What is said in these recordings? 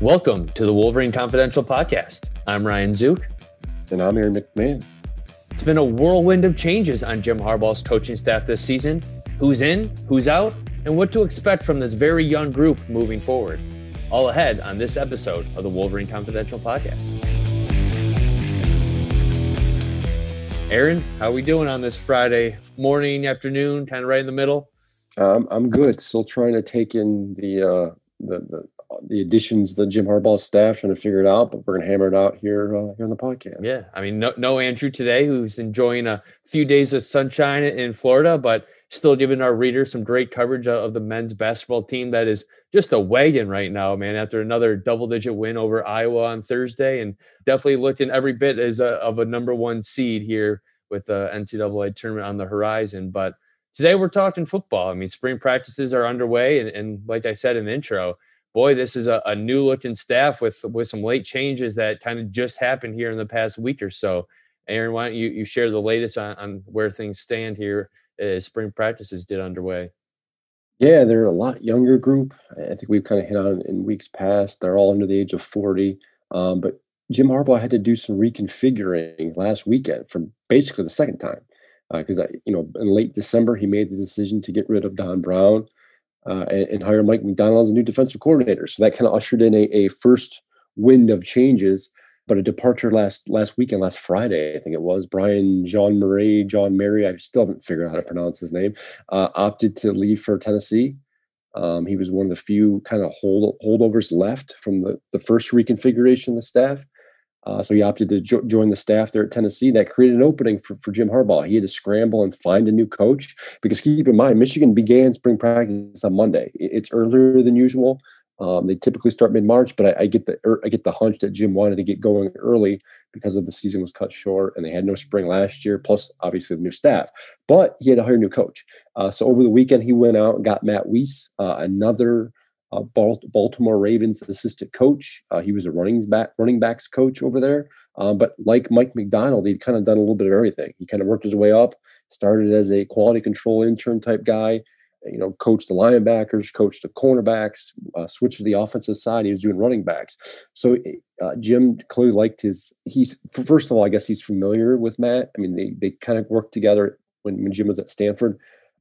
Welcome to the Wolverine Confidential Podcast. I'm Ryan Zook. And I'm Aaron McMahon. It's been a whirlwind of changes on Jim Harbaugh's coaching staff this season. Who's in, who's out, and what to expect from this very young group moving forward. All ahead on this episode of the Wolverine Confidential Podcast. Aaron, how are we doing on this Friday morning, afternoon, kind of right in the middle? Um, I'm good. Still trying to take in the uh, the, the the additions the Jim Harbaugh staff trying to figure it out, but we're gonna hammer it out here uh, here on the podcast. Yeah, I mean, no, no Andrew today, who's enjoying a few days of sunshine in Florida, but still giving our readers some great coverage of the men's basketball team that is just a wagon right now, man. After another double-digit win over Iowa on Thursday, and definitely looking every bit as a, of a number one seed here with the NCAA tournament on the horizon, but. Today we're talking football. I mean, spring practices are underway, and, and like I said in the intro, boy, this is a, a new looking staff with with some late changes that kind of just happened here in the past week or so. Aaron, why don't you, you share the latest on, on where things stand here as spring practices get underway? Yeah, they're a lot younger group. I think we've kind of hit on in weeks past. They're all under the age of 40. Um, but Jim Harbaugh had to do some reconfiguring last weekend from basically the second time. Because, uh, you know, in late December, he made the decision to get rid of Don Brown uh, and, and hire Mike Macdonald as a new defensive coordinator. So that kind of ushered in a, a first wind of changes. But a departure last last weekend, last Friday, I think it was. Brian John Murray, John Mary, I still haven't figured out how to pronounce his name, uh, opted to leave for Tennessee. Um, he was one of the few kind of hold holdovers left from the, the first reconfiguration of the staff. Uh, so he opted to jo- join the staff there at Tennessee. That created an opening for, for Jim Harbaugh. He had to scramble and find a new coach because keep in mind, Michigan began spring practice on Monday. It's earlier than usual. Um, they typically start mid March, but I, I, get the er, I get the hunch that Jim wanted to get going early because of the season was cut short and they had no spring last year. Plus, obviously, the new staff. But he had to hire a new coach. Uh, so over the weekend, he went out and got Matt Weiss, uh, another uh, Baltimore Ravens assistant coach. Uh, he was a running back running backs coach over there. Uh, but like Mike Macdonald, he'd kind of done a little bit of everything. He kind of worked his way up. Started as a quality control intern type guy. You know, coached the linebackers, coached the cornerbacks, uh, switched to the offensive side. He was doing running backs. So uh, Jim clearly liked his. He's first of all, I guess he's familiar with Matt. I mean, they they kind of worked together when when Jim was at Stanford.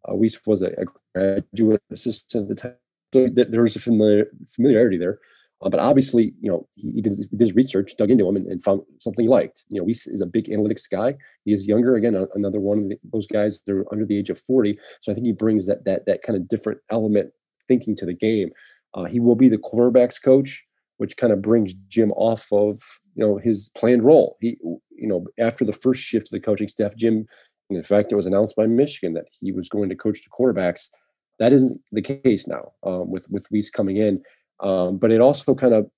Uh, Weiss was a, a graduate assistant at the time so there was a familiar, familiarity there. Uh, but obviously, you know, he, did, he, did, his research, dug into him, and, and, found something he liked. You know, he is a big analytics guy. He is younger, again, a, another one of the, those guys. They're under the age of forty, so I think he brings that that that kind of different element thinking to the game. Uh, he will be the quarterbacks coach, which kind of brings Jim off of you know his planned role. He, you know, after the first shift of the coaching staff, Jim, in fact, it was announced by Michigan that he was going to coach the quarterbacks that isn't the case now um, with with Weiss coming in. Um, but it also kind of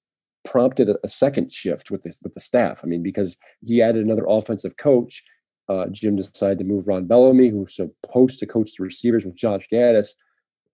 prompted a, a, second shift with the with the staff. I mean, because he added another offensive coach. Uh, Jim decided to move Ron Bellamy, who's supposed to coach the receivers with Josh Gattis,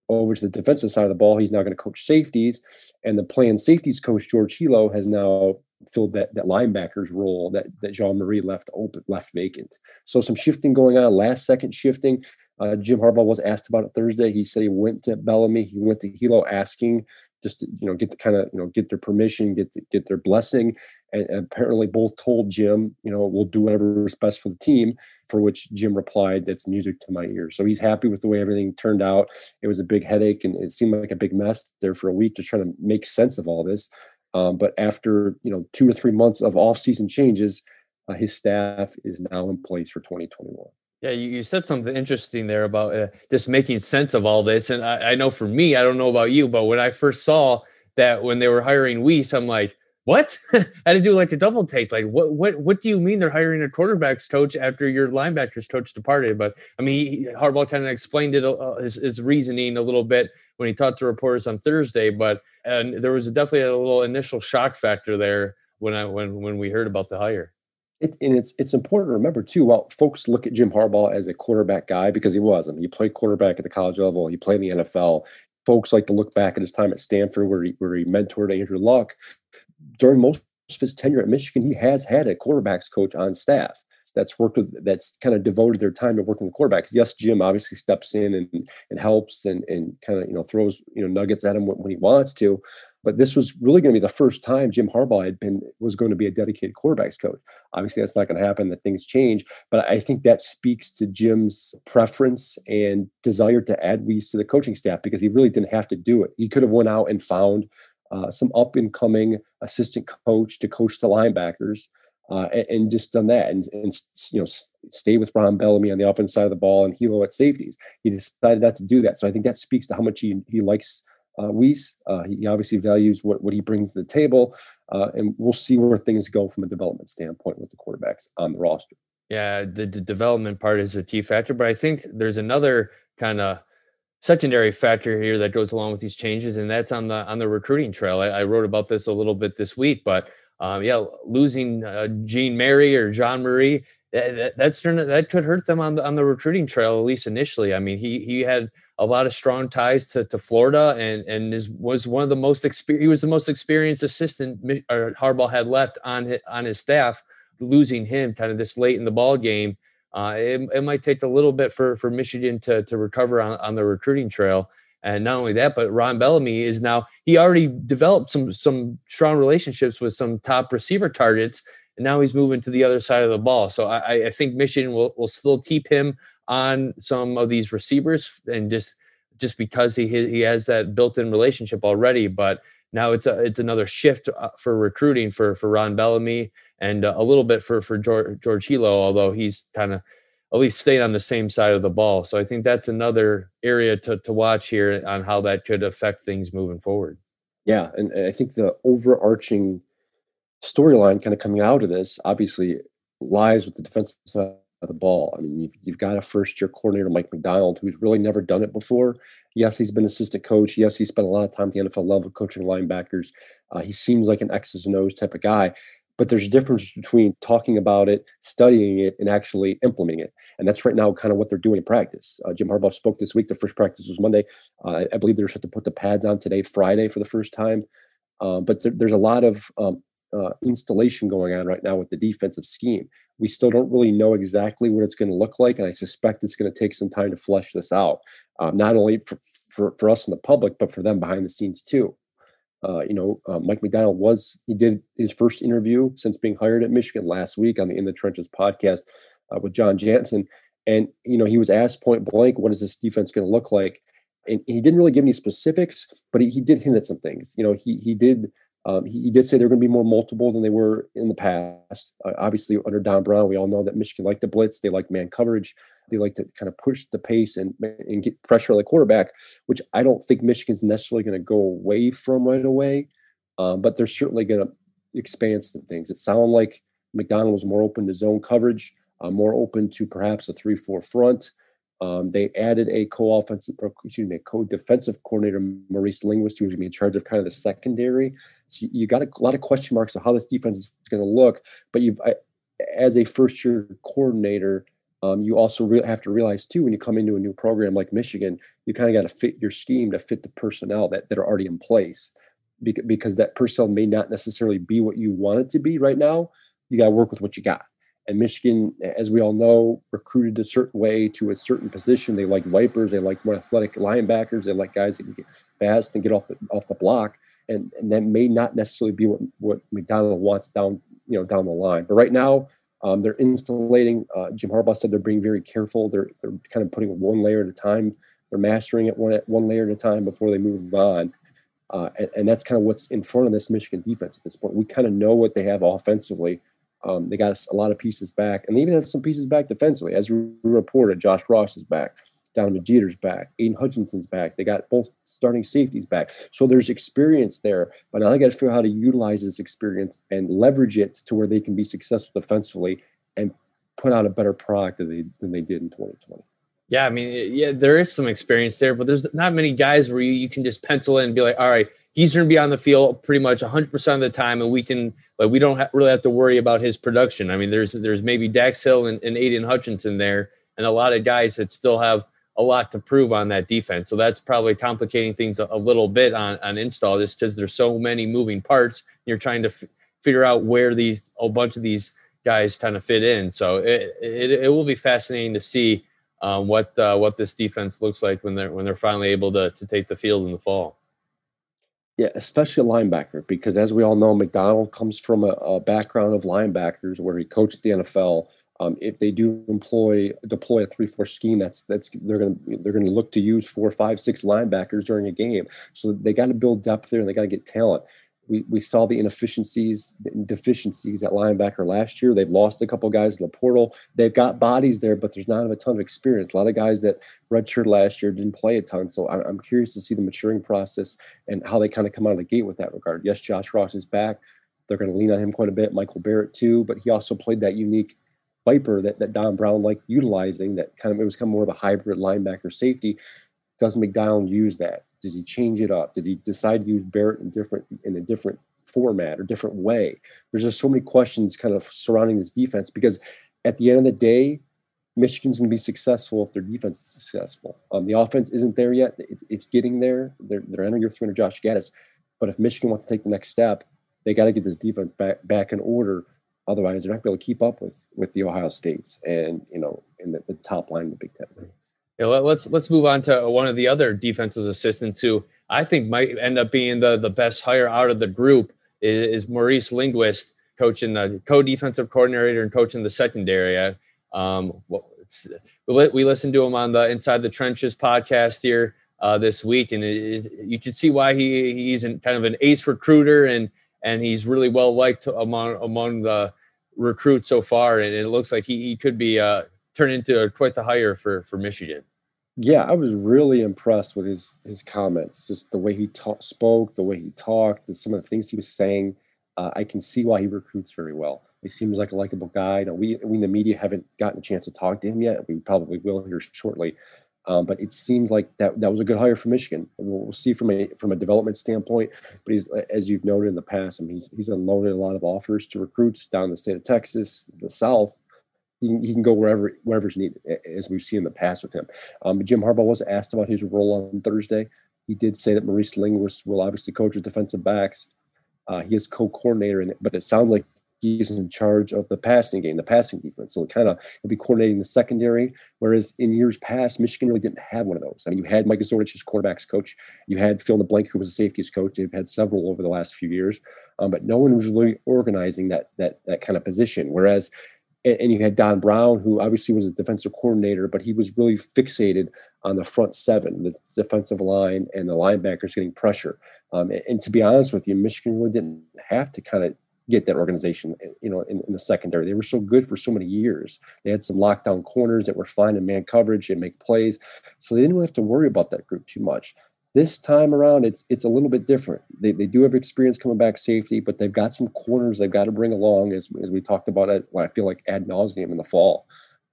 over to the defensive side of the ball. He's now going to coach safeties, and the playing safeties coach George Helow has now filled that that linebackers role that that Jean-Mary left open left vacant. So some shifting going on, last second shifting. Uh, Jim Harbaugh was asked about it Thursday. He said he went to Bellamy, he went to Helow asking just to, you know get the kind of you know get their permission, get the, get their blessing, and, and, apparently both told Jim you know we'll do whatever is best for the team. For which Jim replied, "That's music to my ears." So he's happy with the way everything turned out. It was a big headache and it seemed like a big mess there for a week to try to make sense of all this. Um, but after you know two or three months of off-season changes, uh, his staff is now in place for 2021. Yeah, you, you said something interesting there about uh, just making sense of all this. And I, I, know for me, I don't know about you, but when I first saw that when they were hiring Weiss, I'm like, what? I had to do like a double take. Like, what, what, what do you mean they're hiring a quarterbacks coach after your linebackers coach departed? But I mean, he, Harbaugh kind of explained it, uh, his, his reasoning a little bit when he talked to reporters on Thursday. But and there was definitely a little initial shock factor there when I when when we heard about the hire. It, and it's it's important to remember too. While folks look at Jim Harbaugh as a quarterback guy because he was, I mean, he played quarterback at the college level, he played in the NFL. Folks like to look back at his time at Stanford, where he where he mentored Andrew Luck. During most of his tenure at Michigan, he has had a quarterbacks coach on staff. That's worked with that's kind of devoted their time to working the quarterback. Yes, Jim obviously steps in and and helps and and kind of you know throws you know nuggets at him when, when he wants to, but this was really going to be the first time Jim Harbaugh had been was going to be a dedicated quarterbacks coach. Obviously, that's not going to happen. That things change, but I think that speaks to Jim's preference and desire to add Weiss to the coaching staff because he really didn't have to do it. He could have went out and found uh, some up and coming assistant coach to coach the linebackers. Uh, and, and, just done that, and, and you know, stay with Ron Bellamy on the offense side of the ball and Helow at safeties. He decided not to do that, so I think that speaks to how much he he likes uh, Weiss. Uh, he obviously values what, what he brings to the table, uh, and we'll see where things go from a development standpoint with the quarterbacks on the roster. Yeah, the, the development part is a key factor, but I think there's another kind of secondary factor here that goes along with these changes, and that's on the on the recruiting trail. I, I wrote about this a little bit this week, but um, yeah, losing uh, Jean Mary or John Marie, that, that's that could hurt them on the on the recruiting trail at least initially. I mean, he he had a lot of strong ties to, to Florida and and is was one of the most experienced. He was the most experienced assistant Harbaugh had left on his, on his staff. Losing him kind of this late in the ball game, uh, it, it might take a little bit for for Michigan to to recover on, on the recruiting trail. And not only that, but Ron Bellamy is now he already developed some some strong relationships with some top receiver targets, and now he's moving to the other side of the ball. So I, I think Michigan will will still keep him on some of these receivers and just just because he he has that built-in relationship already but now it's a it's another shift uh, for recruiting for for Ron Bellamy and uh, a little bit for for George, George Helow although he's kind of at least staying on the same side of the ball so I think that's another area to to watch here on how that could affect things moving forward yeah and, I think the overarching storyline kind of coming out of this obviously lies with the defensive side of the ball. I mean, you've, you've got a first year coordinator, Mike Macdonald, who's really never done it before. Yes, he's been assistant coach. Yes, he spent a lot of time at the NFL level coaching linebackers. Uh, he seems like an X's and O's type of guy. But there's a difference between talking about it, studying it, and actually implementing it. And that's right now kind of what they're doing in practice. Uh, Jim Harbaugh spoke this week. The first practice was Monday. Uh, I believe they're set to put the pads on today, Friday, for the first time. Uh, but there, there's a lot of um, uh, installation going on right now with the defensive scheme. We still don't really know exactly what it's going to look like, and I suspect it's going to take some time to flesh this out, uh, not only for, for, for us in the public, but for them behind the scenes too. Uh, you know, uh, Mike Macdonald was he did his first interview since being hired at Michigan last week on the In the Trenches podcast uh, with Jon Jansen, and you know he was asked point blank, "What is this defense going to look like?" And he didn't really give any specifics, but he, he did hint at some things. You know, he he did um, he, he, did say they're going to be more multiple than they were in the past. Uh, obviously, under Don Brown, we all know that Michigan liked the blitz. They like man coverage. They like to kind of push the pace and, and get pressure on the quarterback, which I don't think Michigan's necessarily going to go away from right away. Um, but they're certainly going to expand some things. It sounded like Macdonald was more open to zone coverage, uh, more open to perhaps a three-four front. Um, they added a co-offensive, or excuse me, a co-defensive coordinator, Maurice Linguist, who's going to be in charge of kind of the secondary. So you got a lot of question marks of how this defense is going to look. But you've, I, as a first-year coordinator, um, you also re- have to realize too when you come into a new program like Michigan, you kind of got to fit your scheme to fit the personnel that, that are already in place, because, because that personnel may not necessarily be what you want it to be right now. You got to work with what you got. And Michigan, as we all know, recruited a certain way to a certain position. They like vipers, they like more athletic linebackers, they like guys that can get fast and get off the off the block. And, and that may not necessarily be what, what Macdonald wants down, you know, down the line. But right now, um, they're installating. Uh, Jim Harbaugh said they're being very careful. They're they're kind of putting one layer at a time. They're mastering it one at one layer at a time before they move on. Uh, and, and, that's kind of what's in front of this Michigan defense at this point. We kind of know what they have offensively. Um, they got a lot of pieces back, and they even have some pieces back defensively. As we reported, Josh Ross is back. Donovan Jeter's back. Aidan Hutchinson's back. They got both starting safeties back. So there's experience there. But now they got to figure out how to utilize this experience and leverage it to where they can be successful defensively and put out a better product than they, than they did in 2020. Yeah, I mean, yeah, there is some experience there, but there's not many guys where you, you can just pencil in and be like, all right, he's going to be on the field pretty much 100% of the time and we can like we don't ha- really have to worry about his production i mean there's there's maybe dax hill and, and aidan hutchinson there and a lot of guys that still have a lot to prove on that defense so that's probably complicating things a, a little bit on, on install just because there's so many moving parts you're trying to f- figure out where these a bunch of these guys kind of fit in. So it, it, it will be fascinating to see um, what uh, what this defense looks like when they're when they're finally able to to take the field in the fall. Yeah, especially a linebacker, because as we all know, Macdonald comes from a, a background of linebackers where he coached the NFL. Um, if they do employ deploy a three four scheme, that's that's they're gonna they're gonna look to use four, five, six linebackers during a game. So they got to build depth there and they got to get talent we, we saw the inefficiencies and deficiencies at linebacker last year. They've lost a couple guys in the portal. They've got bodies there, but there's not a ton of experience. A lot of guys that redshirted last year didn't play a ton. So I'm curious to see the maturing process and how they kind of come out of the gate with that regard. Yes, Josh Ross is back. They're going to lean on him quite a bit. Michael Barrett too, but he also played that unique viper that, that Don Brown liked utilizing. That kind of it was kind of more of a hybrid linebacker safety. Does Macdonald use that? Does he change it up? Does he decide to use Barrett in different in a different format or different way? There's just so many questions kind of surrounding this defense because at the end of the day, Michigan's going to be successful if their defense is successful. Um, the offense isn't there yet; it, it's getting there. They're they're entering three Josh Gattis, but if Michigan wants to take the next step, they got to get this defense back back in order. Otherwise, they're not going to be able to keep up with with the Ohio States and you know in the, the top line of the Big Ten. Yeah, let's let's move on to one of the other defensive assistants who I think might end up being the the best hire out of the group is, is Maurice Linguist, coaching the co-defensive coordinator and coaching the secondary. Um, well, we listened to him on the Inside the Trenches podcast here uh, this week, and it, it, you can see why he he's an, kind of an ace recruiter and and he's really well liked among among the recruits so far, and it looks like he, he could be uh, turn into quite the hire for for Michigan. Yeah, I was really impressed with his his comments, just the way he talk, spoke, the way he talked, some of the things he was saying. Uh, I can see why he recruits very well. He seems like a likable guy. Know, we we in the media haven't gotten a chance to talk to him yet. We probably will here shortly. Um, but it seems like that that was a good hire for Michigan. We'll, we'll, see from a from a development standpoint. But he's as you've noted in the past, I mean, he's he's unloaded a lot of offers to recruits down the state of Texas, the South, he can, go wherever wherever's needed, as we've seen in the past with him. Um, Jim Harbaugh was asked about his role on Thursday. He did say that Maurice Linguist will obviously coach his defensive backs. Uh, he is co-coordinator in it, but it sounds like he's in charge of the passing game, the passing defense. So it kind of he'll be coordinating the secondary. Whereas in years past, Michigan really didn't have one of those. I mean, you had Mike Zordich as quarterbacks coach. You had Phil LeBlanc, who was a safeties coach. They've had several over the last few years, um, but no one was really organizing that that that kind of position. Whereas and, you had Don Brown, who obviously was a defensive coordinator, but he was really fixated on the front seven, the defensive line, and the linebackers getting pressure. Um, and, and, to be honest with you, Michigan really didn't have to kind of get that organization, you know, in, in, the secondary. They were so good for so many years. They had some lockdown corners that were fine in man coverage and make plays, so they didn't really have to worry about that group too much. This time around, it's it's a little bit different. They, they do have experience coming back safety, but they've got some corners they've got to bring along, as, as we talked about it. Well, I feel like ad nauseum in the fall.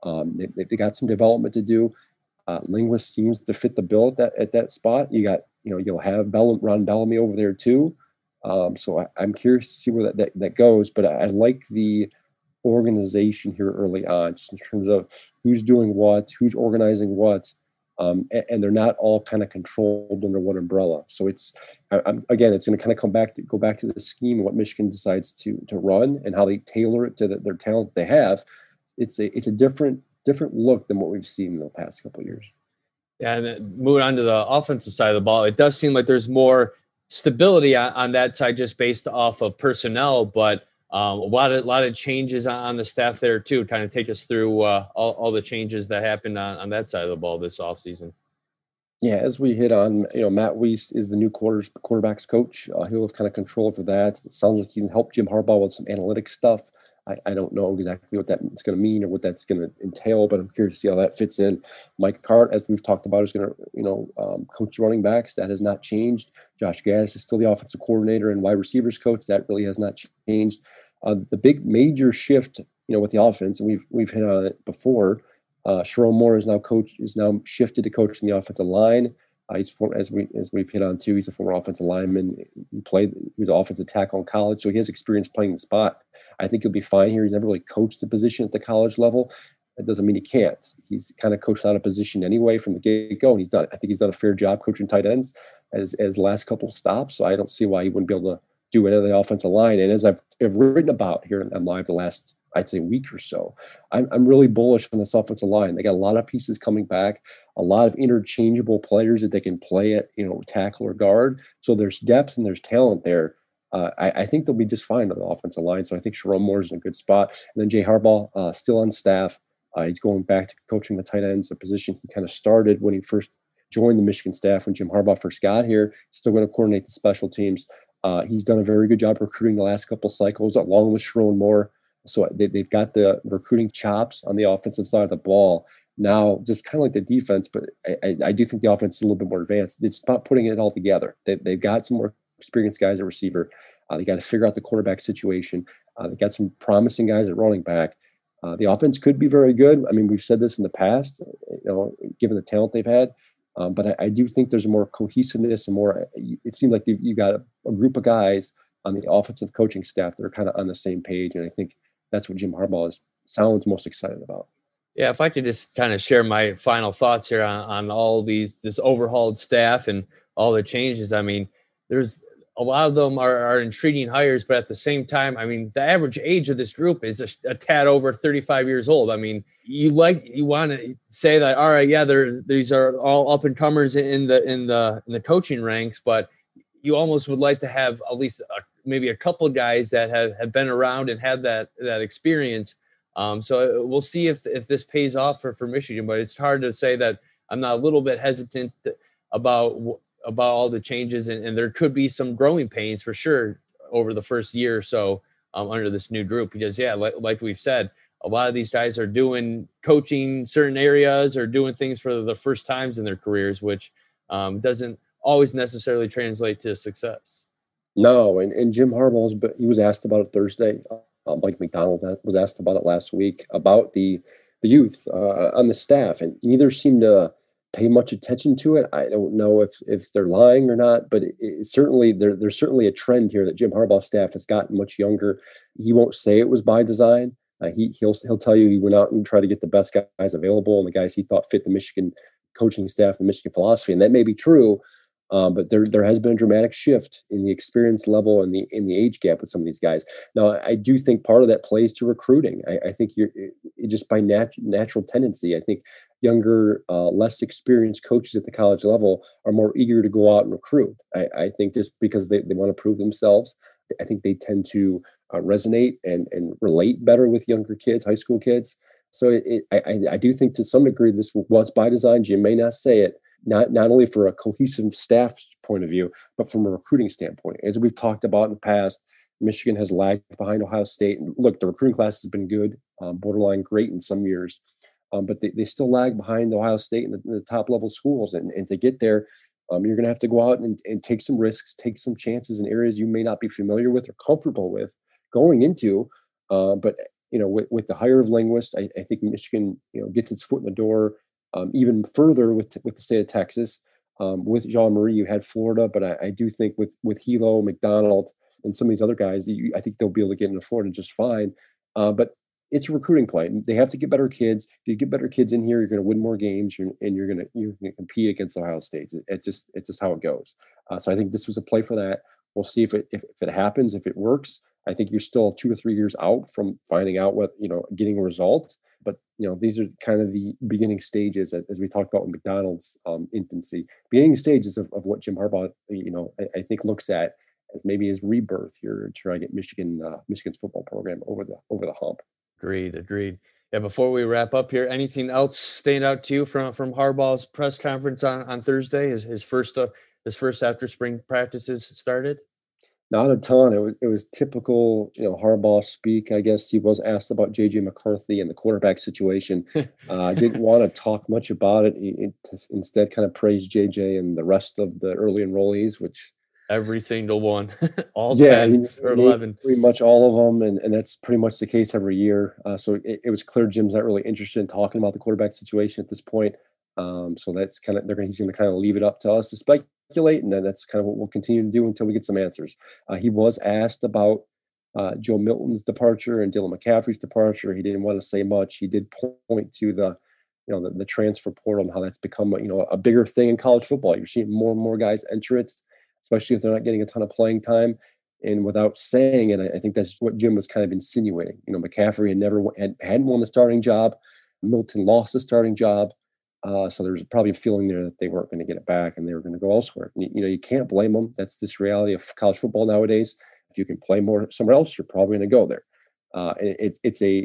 Um, they, they got some development to do. Uh, Linguist seems to fit the bill at that at that spot. You got you know you'll have Bell, Ron Bellamy over there too. Um, so I, am curious to see where that, that, that goes. But I, I, like the organization here early on, just in terms of who's doing what, who's organizing what, um, and, and, they're not all kind of controlled under one umbrella. So it's I, again, it's going to kind of come back to go back to the scheme and what Michigan decides to to run and how they tailor it to the, their talent they have. It's a it's a different different look than what we've seen in the past couple years. Yeah, and moving on to the offensive side of the ball, it does seem like there's more stability on, on that side just based off of personnel, but um, a lot of lot of changes on the staff there too. Kind of take us through uh, all, all the changes that happened on, on that side of the ball this offseason. Yeah, as we hit on, you know, Matt Weiss is the new quarters quarterbacks coach. Uh, he'll have kind of control for that. It sounds like he can help Jim Harbaugh with some analytics stuff. I, I don't know exactly what that's going to mean or what that's going to entail, but I'm curious to see how that fits in. Mike Hart, as we've talked about, is going to, you know, um, coach running backs. That has not changed. Josh Gattis is still the offensive coordinator and wide receivers coach. That really has not changed. Uh, the big major shift, you know, with the offense, and we've we've hit on it before. Uh, Sherrone Moore is now coach is now shifted to coaching the offensive line. Uh, he's for, as we as we've hit on too. He's a former offensive lineman. He played. He was offensive tackle in college, so he has experience playing the spot. I think he'll be fine here. He's never really coached the position at the college level. That doesn't mean he can't. He's kind of coached out of position anyway from the get go, and he's done. I think he's done a fair job coaching tight ends as as last couple stops. So I don't see why he wouldn't be able to do it of the offensive line. And as I've, I've written about here on live the last I'd say week or so. I'm, I'm really bullish on this offensive line. They got a lot of pieces coming back, a lot of interchangeable players that they can play at, you know, tackle or guard. So there's depth and there's talent there. Uh, I, I, think they'll be just fine on the offensive line. So I think Sherrone Moore's in a good spot. And then Jay Harbaugh uh, still on staff. Uh, he's going back to coaching the tight ends, a position he kind of started when he first joined the Michigan staff when Jim Harbaugh first got here. Still going to coordinate the special teams. Uh, he's done a very good job recruiting the last couple cycles, along with Sherrone Moore. So they, they've got the recruiting chops on the offensive side of the ball. Now, just kind of like the defense, but I, I, do think the offense is a little bit more advanced. It's about putting it all together. They, they've got some more experienced guys at receiver. Uh, they got to figure out the quarterback situation. Uh, they got some promising guys at running back. Uh, the offense could be very good. I mean, we've said this in the past, you know, given the talent they've had. Um, but I, I, do think there's more cohesiveness and more. It seems like you've got a, a, group of guys on the offensive coaching staff that are kind of on the same page, and I think that's what Jim Harbaugh is sounds most excited about. Yeah, if I could just kind of share my final thoughts here on, on all these this overhauled staff and all the changes. I mean, there's a lot of them are, are intriguing hires, but at the same time, I mean, the average age of this group is a, a tad over 35 years old. I mean, you like you want to say that, all right, yeah, these are all up and comers in the in the in the coaching ranks, but you almost would like to have at least a, maybe a couple guys that have, have been around and have that that experience. Um, so uh, we'll see if if this pays off for for Michigan, but it's hard to say that I'm not a little bit hesitant about about all the changes, and, and there could be some growing pains for sure over the first year or so um, under this new group. Because yeah, like, like we've said, a lot of these guys are doing coaching certain areas or doing things for the first times in their careers, which um, doesn't always necessarily translate to success. No, and, and Jim Harbaugh's, but he was asked about it Thursday. Uh, Mike Macdonald was asked about it last week about the the youth uh, on the staff, and neither seemed to pay much attention to it. I don't know if if they're lying or not, but it, it certainly there, there's certainly a trend here that Jim Harbaugh's staff has gotten much younger. He won't say it was by design. Uh, he he'll he'll tell you he went out and tried to get the best guys available and the guys he thought fit the Michigan coaching staff, the Michigan philosophy, and that may be true. Um, but there there has been a dramatic shift in the experience level and the in the age gap with some of these guys. Now, I do think part of that plays to recruiting. I, I think you're it, just by nat- natural tendency. I think younger, uh, less experienced coaches at the college level are more eager to go out and recruit. I, I think just because they, they want to prove themselves, I think they tend to uh, resonate and and relate better with younger kids, high school kids. So it, it, I, I do think to some degree this was by design. Jim may not say it, not not only for a cohesive staff point of view, but from a recruiting standpoint. As we've talked about in the past, Michigan has lagged behind Ohio State. And look, the recruiting class has been good, um, borderline great in some years, um, but they, they still lag behind Ohio State and the, the top level schools. And, and to get there, um, you're going to have to go out and, and take some risks, take some chances in areas you may not be familiar with or comfortable with going into. Uh, but you know, with, with the hire of linguists, I, I think Michigan, you know, gets its foot in the door um, even further with with the state of Texas. Um, with Jean-Mary, you had Florida, but I, I, do think with with Helow, Macdonald, and some of these other guys, you, I think they'll be able to get into Florida just fine. Uh, but it's a recruiting play. They have to get better kids. If you get better kids in here, you're going to win more games, you're, and you're going to you're going to compete against Ohio State. It's just it's just how it goes. Uh, so I think this was a play for that. We'll see if it if, if it happens, if it works. I think you're still two or three years out from finding out what you know, getting a result. You know, these are kind of the beginning stages, as we talked about with Macdonald's um, infancy, beginning stages of, of what Jim Harbaugh, you know, I, I think looks at as maybe his rebirth here to try to get Michigan, uh, Michigan's football program over the over the hump. Agreed, agreed. Yeah. Before we wrap up here, anything else stand out to you from from Harbaugh's press conference on on Thursday? His his first uh, his first after spring practices started. Not a ton. It was it was typical, you know, Harbaugh speak. I guess he was asked about JJ McCarthy and the quarterback situation. uh, didn't want to talk much about it. He, he instead kind of praised JJ and the rest of the early enrollees, which every single one, all yeah, 10 he, or 11. Pretty much all of them. And, and that's pretty much the case every year. Uh, so it, it, was clear Jim's not really interested in talking about the quarterback situation at this point. Um, so that's kind of, they're gonna, he's going to kind of leave it up to us to spec, speculate, and then that's kind of what we'll continue to do until we get some answers. Uh, he was asked about uh, Joe Milton's departure and Dylan McCaffrey's departure. He didn't want to say much. He did point to the, you know, the, the transfer portal and how that's become, you know, a bigger thing in college football. You're seeing more and more guys enter it, especially if they're not getting a ton of playing time. And without saying it, I, think that's what Jim was kind of insinuating. You know, McCaffrey had never had, hadn't won the starting job. Milton lost the starting job. Uh, so there's probably a feeling there that they weren't going to get it back and they were going to go elsewhere. You, you, know, you can't blame them. That's this reality of college football nowadays. If you can play more somewhere else, you're probably going to go there. Uh, and it's it's a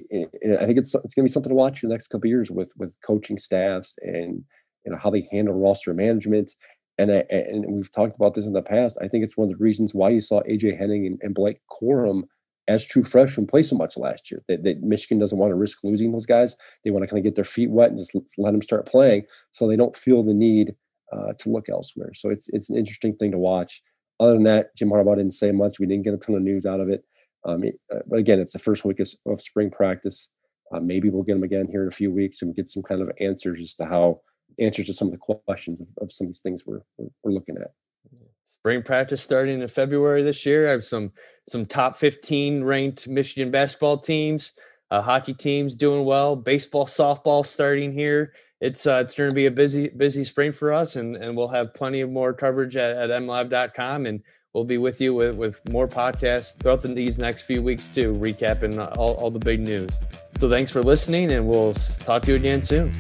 I think it's it's going to be something to watch in the next couple years with with coaching staffs and you know how they handle roster management. And and we've talked about this in the past. I think it's one of the reasons why you saw AJ Henning and, and Blake Corum as true freshmen play so much last year. That, that, Michigan doesn't want to risk losing those guys. They want to kind of get their feet wet and just let them start playing, so they don't feel the need uh, to look elsewhere. So it's it's an interesting thing to watch. Other than that, Jim Harbaugh didn't say much. We didn't get a ton of news out of it. Um, uh, but again, it's the first week of, of spring practice. Uh, maybe we'll get them again here in a few weeks and get some kind of answers as to how answers to some of the questions of, of some of these things we're, we're, we're looking at spring practice starting in February this year. I have some some top 15 ranked Michigan basketball teams, uh, hockey teams doing well, baseball, softball starting here. It's uh, it's going to be a busy busy spring for us, and and we'll have plenty of more coverage at, at mlive.com, and we'll be with you with with more podcasts throughout the, these next few weeks too, recapping all, all the big news. So thanks for listening, and we'll talk to you again soon.